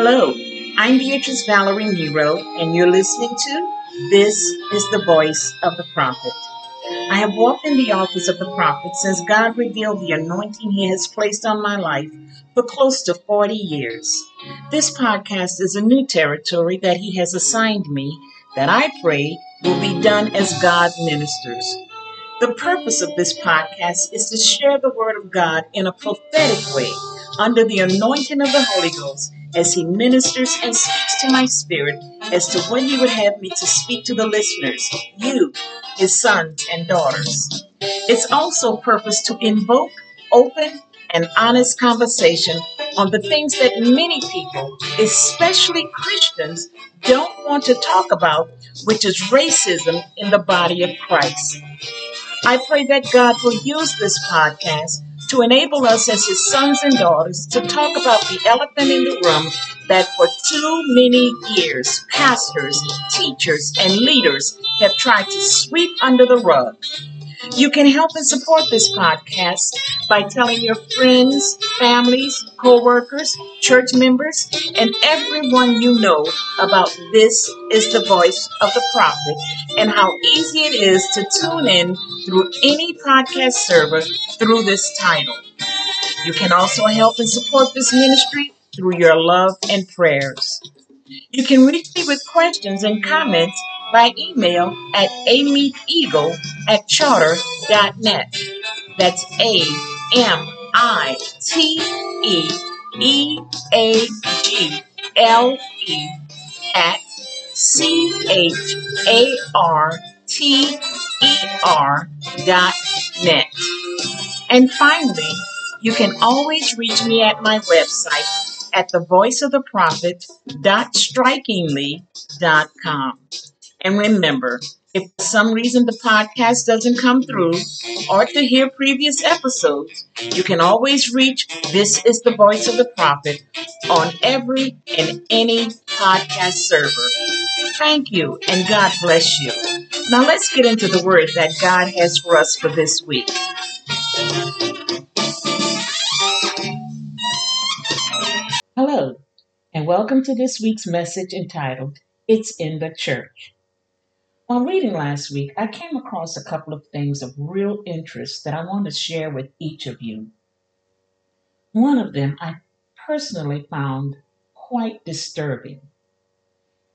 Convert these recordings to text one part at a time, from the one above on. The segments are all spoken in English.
Hello, I'm Beatrice Valerie Nero, and you're listening to This is the Voice of the Prophet. I have walked in the office of the prophet since God revealed the anointing He has placed on my life for close to 40 years. This podcast is a new territory that He has assigned me that I pray will be done as God ministers. The purpose of this podcast is to share the Word of God in a prophetic way under the anointing of the Holy Ghost as He ministers and speaks to my spirit as to what He would have me to speak to the listeners, you, His sons and daughters. It's also purpose to invoke open and honest conversation on the things that many people, especially Christians, don't want to talk about, which is racism in the body of Christ. I pray that God will use this podcast to enable us as his sons and daughters to talk about the elephant in the room that for too many years pastors, teachers, and leaders have tried to sweep under the rug. You can help and support this podcast by telling your friends, families, co-workers, church members, and everyone you know about This is the Voice of the Prophet and how easy it is to tune in through any podcast server through this title. You can also help and support this ministry through your love and prayers. You can reach me with questions and comments by email at amiteeagle at charter.net. That's A M I T E E A G L E at C H A R T E R dot net. And finally, you can always reach me at my website at thevoiceoftheProphet.strikingly.com. And remember, if for some reason the podcast doesn't come through or to hear previous episodes, you can always reach This is the Voice of the Prophet on every and any podcast server. Thank you and God bless you. Now let's get into the word that God has for us for this week. Hello, and welcome to this week's message entitled It's in the Church. While reading last week, I came across a couple of things of real interest that I want to share with each of you. One of them I personally found quite disturbing.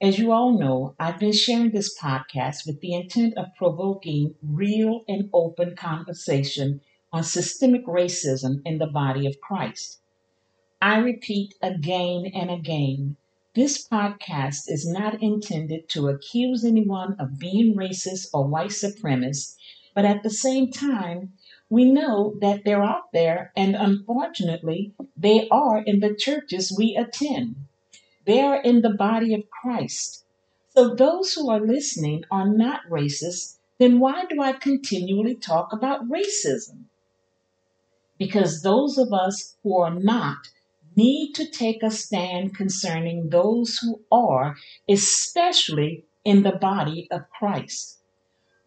As you all know, I've been sharing this podcast with the intent of provoking real and open conversation on systemic racism in the body of Christ. I repeat again and again this podcast is not intended to accuse anyone of being racist or white supremacist, but at the same time, we know that they're out there, and unfortunately, they are in the churches we attend. They are in the body of Christ. So, those who are listening are not racist, then why do I continually talk about racism? Because those of us who are not need to take a stand concerning those who are, especially in the body of Christ.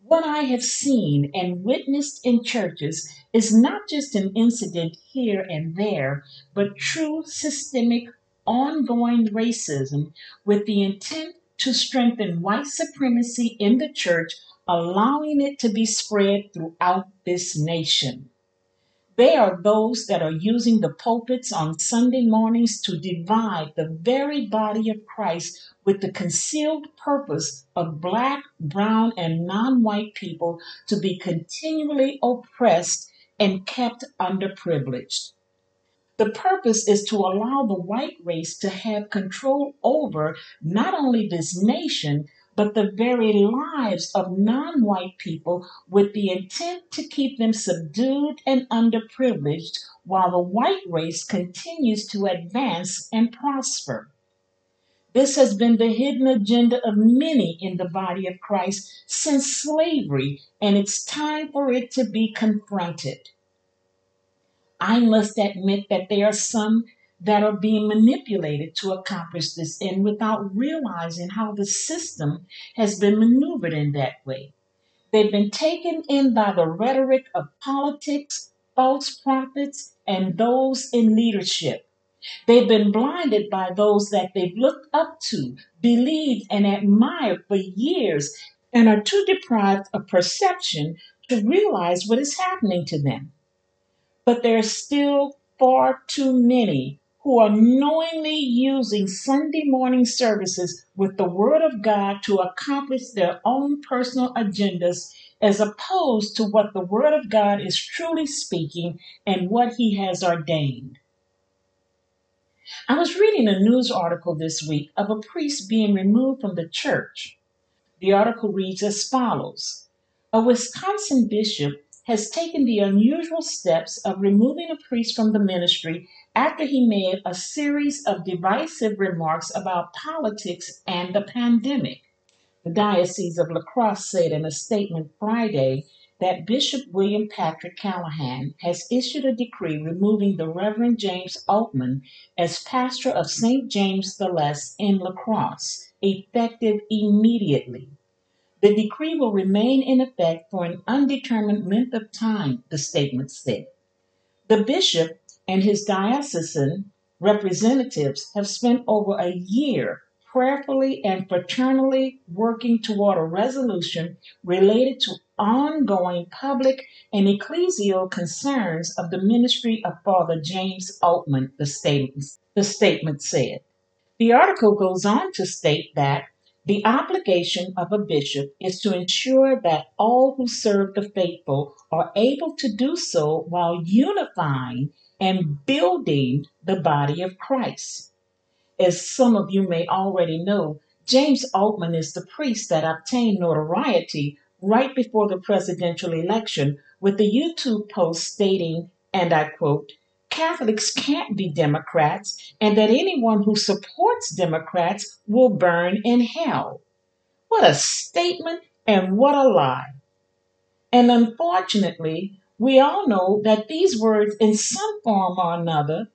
What I have seen and witnessed in churches is not just an incident here and there, but true systemic, ongoing racism with the intent to strengthen white supremacy in the church, allowing it to be spread throughout this nation. They are those that are using the pulpits on Sunday mornings to divide the very body of Christ with the concealed purpose of black, brown, and non white people to be continually oppressed and kept underprivileged. The purpose is to allow the white race to have control over not only this nation, but the very lives of non white people with the intent to keep them subdued and underprivileged while the white race continues to advance and prosper. This has been the hidden agenda of many in the body of Christ since slavery, and it's time for it to be confronted. I must admit that there are some that are being manipulated to accomplish this end without realizing how the system has been maneuvered in that way. They've been taken in by the rhetoric of politics, false prophets, and those in leadership. They've been blinded by those that they've looked up to, believed, and admired for years, and are too deprived of perception to realize what is happening to them. But there are still far too many who are knowingly using Sunday morning services with the Word of God to accomplish their own personal agendas as opposed to what the Word of God is truly speaking and what He has ordained. I was reading a news article this week of a priest being removed from the church. The article reads as follows A Wisconsin bishop has taken the unusual steps of removing a priest from the ministry after he made a series of divisive remarks about politics and the pandemic. The Diocese of La Crosse said in a statement Friday that Bishop William Patrick Callahan has issued a decree removing the Reverend James Altman as pastor of St. James the Less in La Crosse, effective immediately. The decree will remain in effect for an undetermined length of time, the statement said. The bishop and his diocesan representatives have spent over a year prayerfully and fraternally working toward a resolution related to ongoing public and ecclesial concerns of the ministry of Father James Altman, the statement, the statement said. The article goes on to state that the obligation of a bishop is to ensure that all who serve the faithful are able to do so while unifying and building the body of Christ. As some of you may already know, James Altman is the priest that obtained notoriety right before the presidential election with a YouTube post stating, and I quote, Catholics can't be Democrats, and that anyone who supports Democrats will burn in hell. What a statement and what a lie. And unfortunately, we all know that these words, in some form or another,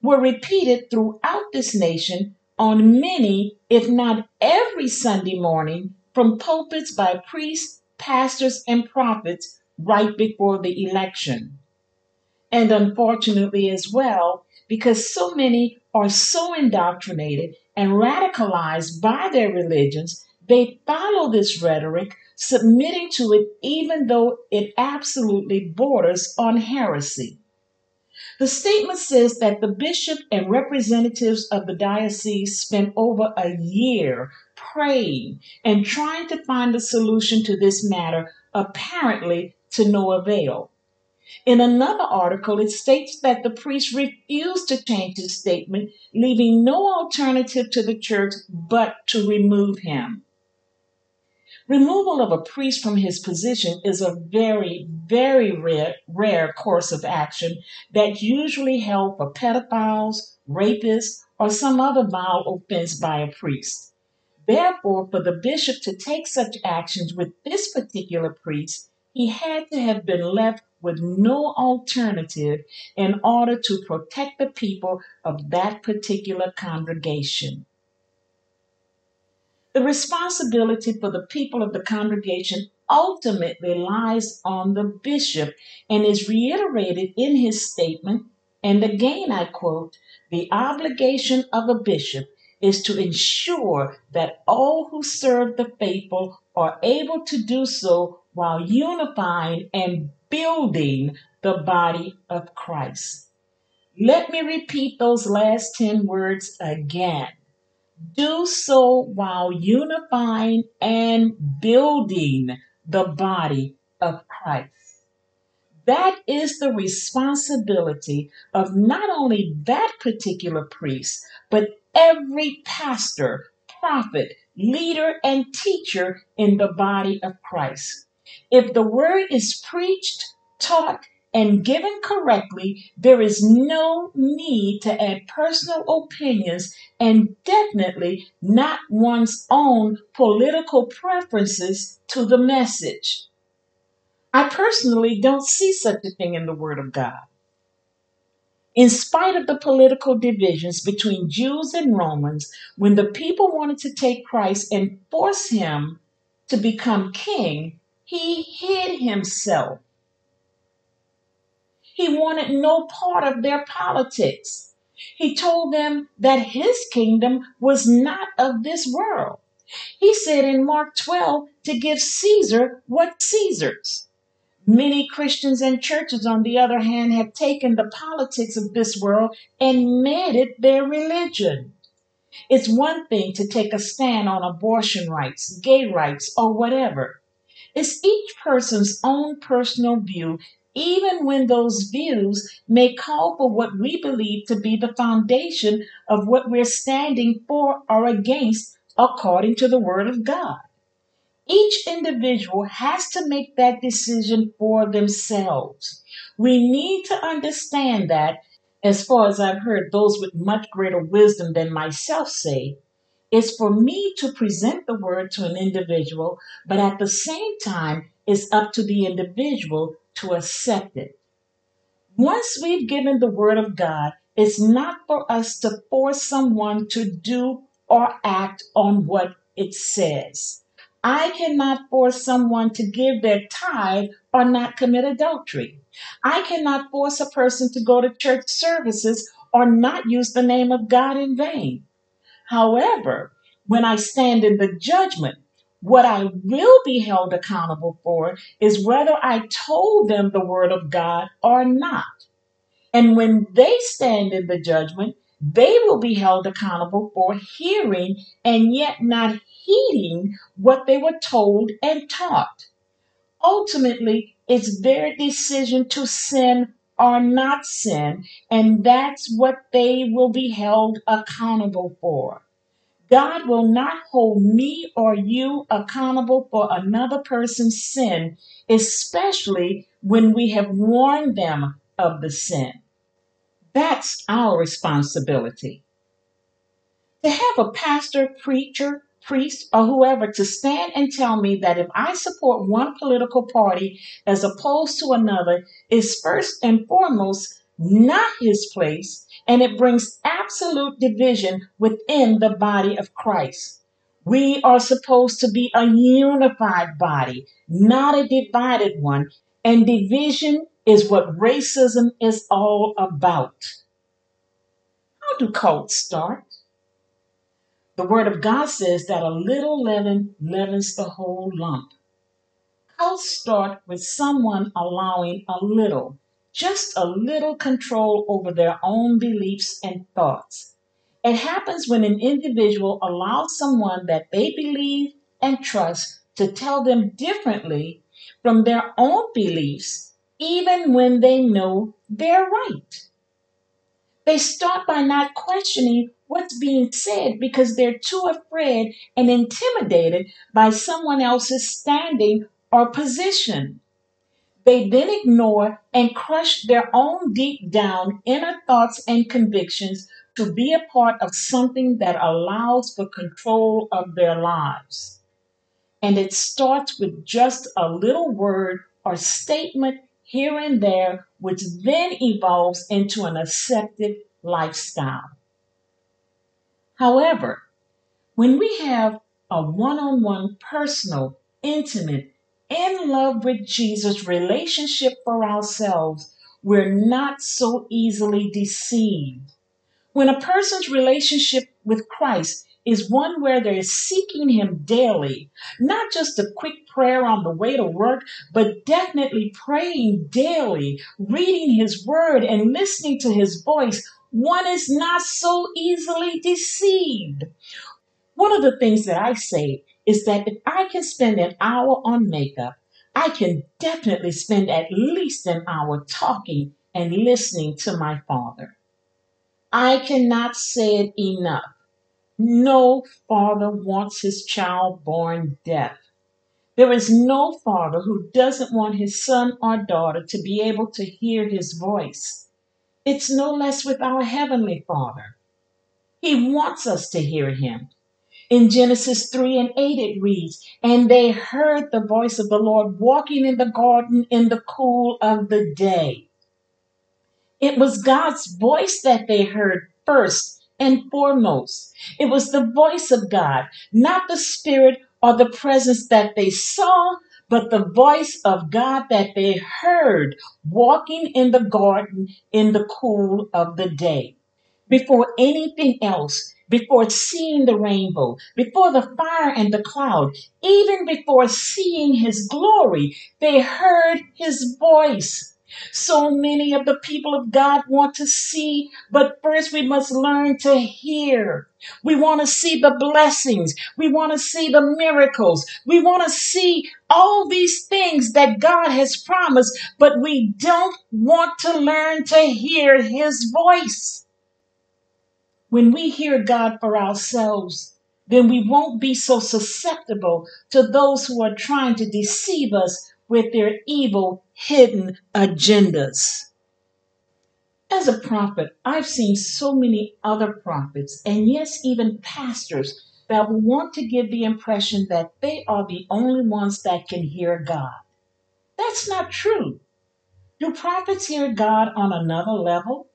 were repeated throughout this nation on many, if not every Sunday morning from pulpits by priests, pastors, and prophets right before the election. And unfortunately, as well, because so many are so indoctrinated and radicalized by their religions, they follow this rhetoric, submitting to it even though it absolutely borders on heresy. The statement says that the bishop and representatives of the diocese spent over a year praying and trying to find a solution to this matter, apparently to no avail. In another article, it states that the priest refused to change his statement, leaving no alternative to the church but to remove him. Removal of a priest from his position is a very, very rare, rare course of action that's usually held for pedophiles, rapists, or some other vile offense by a priest. Therefore, for the bishop to take such actions with this particular priest, he had to have been left with no alternative in order to protect the people of that particular congregation. The responsibility for the people of the congregation ultimately lies on the bishop and is reiterated in his statement. And again, I quote The obligation of a bishop is to ensure that all who serve the faithful are able to do so while unifying and building the body of Christ. Let me repeat those last 10 words again. Do so while unifying and building the body of Christ. That is the responsibility of not only that particular priest, but every pastor, prophet, leader, and teacher in the body of Christ. If the word is preached, taught, and given correctly, there is no need to add personal opinions and definitely not one's own political preferences to the message. I personally don't see such a thing in the Word of God. In spite of the political divisions between Jews and Romans, when the people wanted to take Christ and force him to become king, he hid himself he wanted no part of their politics. He told them that his kingdom was not of this world. He said in Mark 12 to give Caesar what Caesar's. Many Christians and churches, on the other hand, have taken the politics of this world and made it their religion. It's one thing to take a stand on abortion rights, gay rights, or whatever. It's each person's own personal view, even when those views may call for what we believe to be the foundation of what we're standing for or against according to the Word of God. Each individual has to make that decision for themselves. We need to understand that, as far as I've heard those with much greater wisdom than myself say, it's for me to present the word to an individual, but at the same time, it's up to the individual to accept it. Once we've given the word of God, it's not for us to force someone to do or act on what it says. I cannot force someone to give their tithe or not commit adultery. I cannot force a person to go to church services or not use the name of God in vain. However, when I stand in the judgment, what I will be held accountable for is whether I told them the word of God or not. And when they stand in the judgment, they will be held accountable for hearing and yet not heeding what they were told and taught. Ultimately, it's their decision to sin or not sin, and that's what they will be held accountable for. God will not hold me or you accountable for another person's sin, especially when we have warned them of the sin. That's our responsibility. To have a pastor, preacher, priest, or whoever to stand and tell me that if I support one political party as opposed to another is first and foremost not his place, and it brings absolute division within the body of Christ. We are supposed to be a unified body, not a divided one, and division is what racism is all about. How do cults start? The Word of God says that a little leaven leavens the whole lump. Cults start with someone allowing a little, just a little control over their own beliefs and thoughts. It happens when an individual allows someone that they believe and trust to tell them differently from their own beliefs, even when they know they're right. They start by not questioning what's being said because they're too afraid and intimidated by someone else's standing or position. They then ignore and crush their own deep down inner thoughts and convictions to be a part of something that allows for control of their lives. And it starts with just a little word or statement here and there, which then evolves into an accepted lifestyle. However, when we have a one on one, personal, intimate, in love with Jesus relationship for ourselves, we're not so easily deceived. When a person's relationship with Christ is one where they're seeking Him daily, not just a quick prayer on the way to work, but definitely praying daily, reading His Word, and listening to His voice, one is not so easily deceived. One of the things that I say is that if I can spend an hour on makeup, I can definitely spend at least an hour talking and listening to my Father. I cannot say it enough. No father wants his child born deaf. There is no father who doesn't want his son or daughter to be able to hear his voice. It's no less with our Heavenly Father. He wants us to hear him. In Genesis 3 and 8, it reads, And they heard the voice of the Lord walking in the garden in the cool of the day. It was God's voice that they heard first and foremost. It was the voice of God, not the spirit or the presence that they saw, but the voice of God that they heard walking in the garden in the cool of the day. before anything else, before seeing the rainbow, before the fire and the cloud, even before seeing his glory, they heard his voice. So many of the people of God want to see, but first we must learn to hear. We want to see the blessings. We want to see the miracles. We want to see all these things that God has promised, but we don't want to learn to hear his voice. When we hear God for ourselves, then we won't be so susceptible to those who are trying to deceive us with their evil hidden agendas. As a prophet, I've seen so many other prophets, and yes, even pastors, that will want to give the impression that they are the only ones that can hear God. That's not true. Do prophets hear God on another level?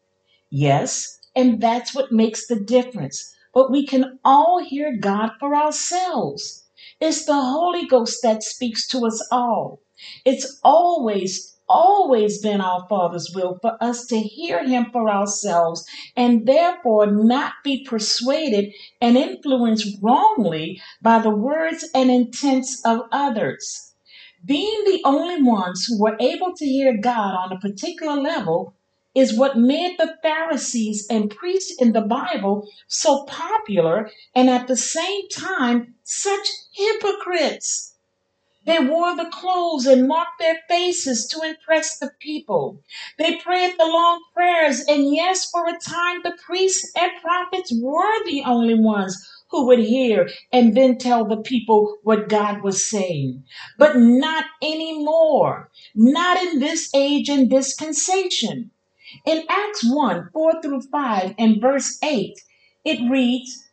Yes, and that's what makes the difference. But we can all hear God for ourselves. It's the Holy Ghost that speaks to us all. It's always, always been our Father's will for us to hear Him for ourselves and therefore not be persuaded and influenced wrongly by the words and intents of others. Being the only ones who were able to hear God on a particular level is what made the Pharisees and priests in the Bible so popular and at the same time such hypocrites. They wore the clothes and marked their faces to impress the people. They prayed the long prayers, and yes, for a time the priests and prophets were the only ones who would hear and then tell the people what God was saying. But not anymore. Not in this age and dispensation. In Acts 1 4 through 5 and verse 8, it reads,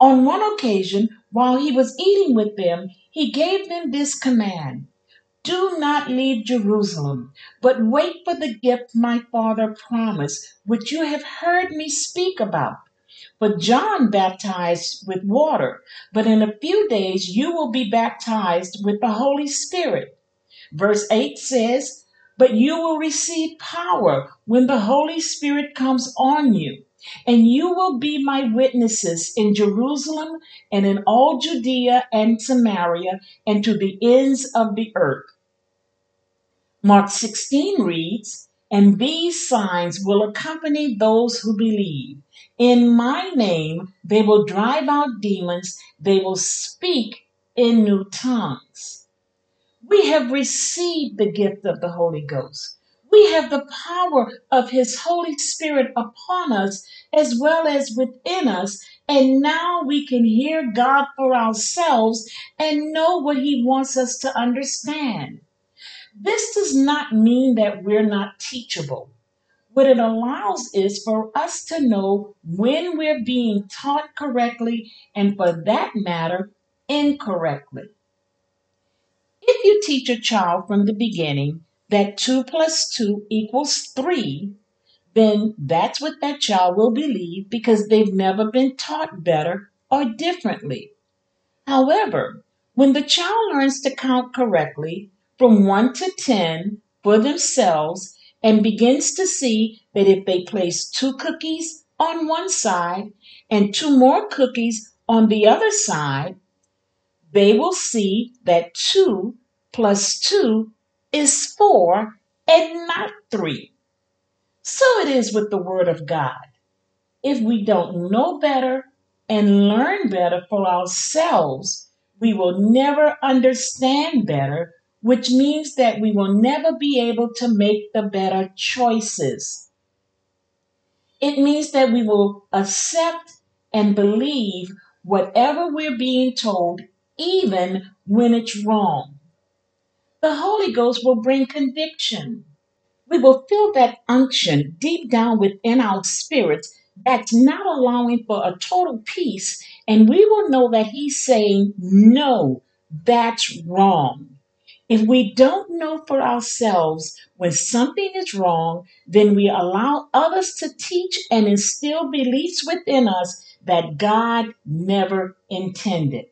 On one occasion, while he was eating with them, he gave them this command Do not leave Jerusalem, but wait for the gift my father promised, which you have heard me speak about. For John baptized with water, but in a few days you will be baptized with the Holy Spirit. Verse 8 says, But you will receive power when the Holy Spirit comes on you, and you will be my witnesses in Jerusalem and in all Judea and Samaria and to the ends of the earth. Mark 16 reads, And these signs will accompany those who believe. In my name they will drive out demons, they will speak in new tongues. We have received the gift of the Holy Ghost. We have the power of His Holy Spirit upon us as well as within us. And now we can hear God for ourselves and know what He wants us to understand. This does not mean that we're not teachable. What it allows is for us to know when we're being taught correctly and, for that matter, incorrectly. If you teach a child from the beginning that 2 plus 2 equals 3, then that's what that child will believe because they've never been taught better or differently. However, when the child learns to count correctly from 1 to 10 for themselves and begins to see that if they place two cookies on one side and two more cookies on the other side, they will see that 2 plus 2 is 4 and not 3. So it is with the Word of God. If we don't know better and learn better for ourselves, we will never understand better, which means that we will never be able to make the better choices. It means that we will accept and believe whatever we're being told, even when it's wrong. The Holy Ghost will bring conviction. We will feel that unction deep down within our spirits that's not allowing for a total peace, and we will know that He's saying, No, that's wrong. If we don't know for ourselves when something is wrong, then we allow others to teach and instill beliefs within us that God never intended.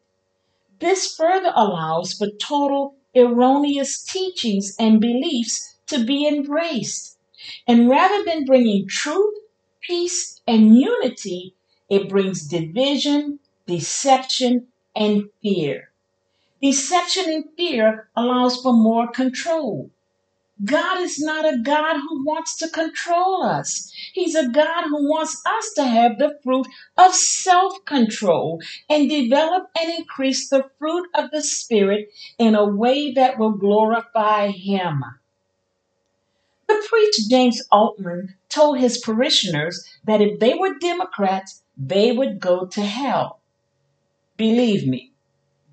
This further allows for total erroneous teachings and beliefs to be embraced. And rather than bringing truth peace and unity, it brings division, deception, and fear. Deception and fear allows for more control. God is not a God who wants to control us. He's a God who wants us to have the fruit of self control and develop and increase the fruit of the Spirit in a way that will glorify Him. The preacher James Altman told his parishioners that if they were Democrats, they would go to hell. Believe me,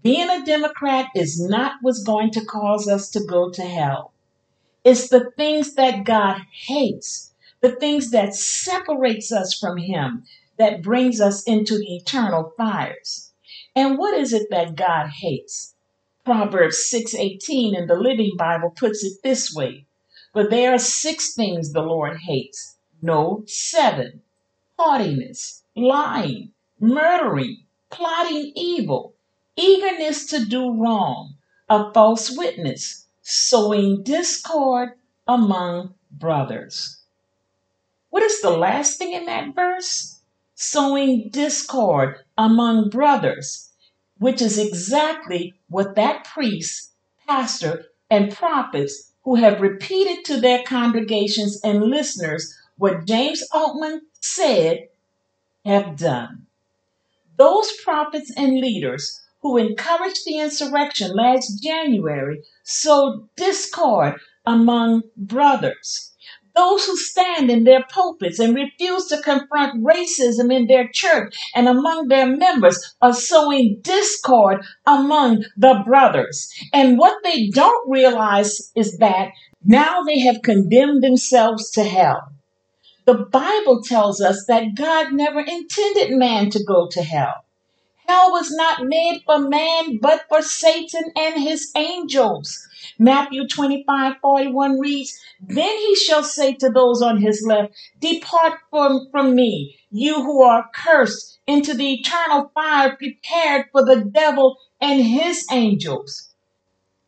being a Democrat is not what's going to cause us to go to hell. It's the things that God hates, the things that separates us from him that brings us into the eternal fires. And what is it that God hates? Proverbs 6:18 in the Living Bible puts it this way: "But there are six things the Lord hates. No, seven. Haughtiness, lying, murdering, plotting evil, eagerness to do wrong, a false witness, sowing discord among brothers. What is the last thing in that verse? Sowing discord among brothers, which is exactly what that priest, pastor, and prophets who have repeated to their congregations and listeners what James Altman said have done. Those prophets and leaders who encouraged the insurrection last January sowed discord among brothers. Those who stand in their pulpits and refuse to confront racism in their church and among their members are sowing discord among the brothers. And what they don't realize is that now they have condemned themselves to hell. The Bible tells us that God never intended man to go to hell. Hell was not made for man, but for Satan and his angels. Matthew 25 41 reads, Then he shall say to those on his left, Depart from, from me, you who are cursed, into the eternal fire prepared for the devil and his angels.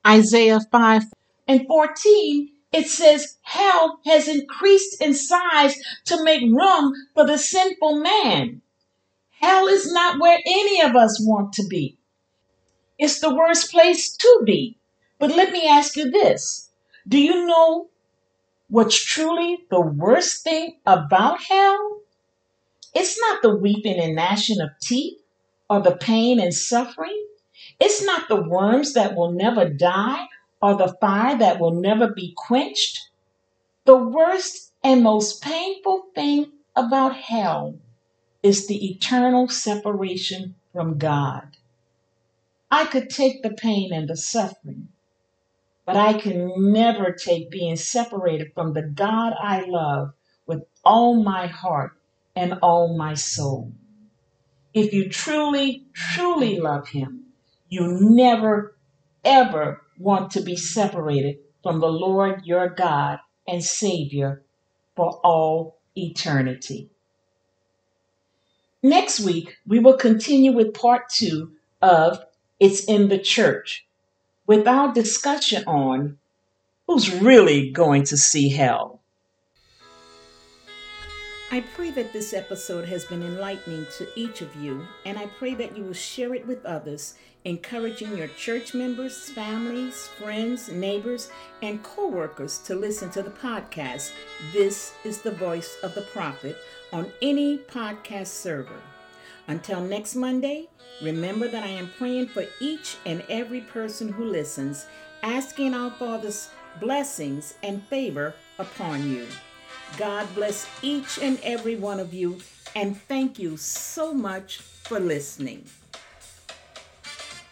Isaiah 5 and 14 it says hell has increased in size to make room for the sinful man. Hell is not where any of us want to be. It's the worst place to be. But let me ask you this Do you know what's truly the worst thing about hell? It's not the weeping and gnashing of teeth or the pain and suffering. It's not the worms that will never die or the fire that will never be quenched. The worst and most painful thing about hell is the eternal separation from God. I could take the pain and the suffering, but I can never take being separated from the God I love with all my heart and all my soul. If you truly, truly love Him, you never, ever want to be separated from the Lord your God and Savior for all eternity. Next week, we will continue with part two of It's in the Church with our discussion on who's really going to see hell. I pray that this episode has been enlightening to each of you, and I pray that you will share it with others, encouraging your church members, families, friends, neighbors, and co workers to listen to the podcast. This is the voice of the prophet on any podcast server. Until next Monday, remember that I am praying for each and every person who listens, asking our Father's blessings and favor upon you. God bless each and every one of you, and thank you so much for listening.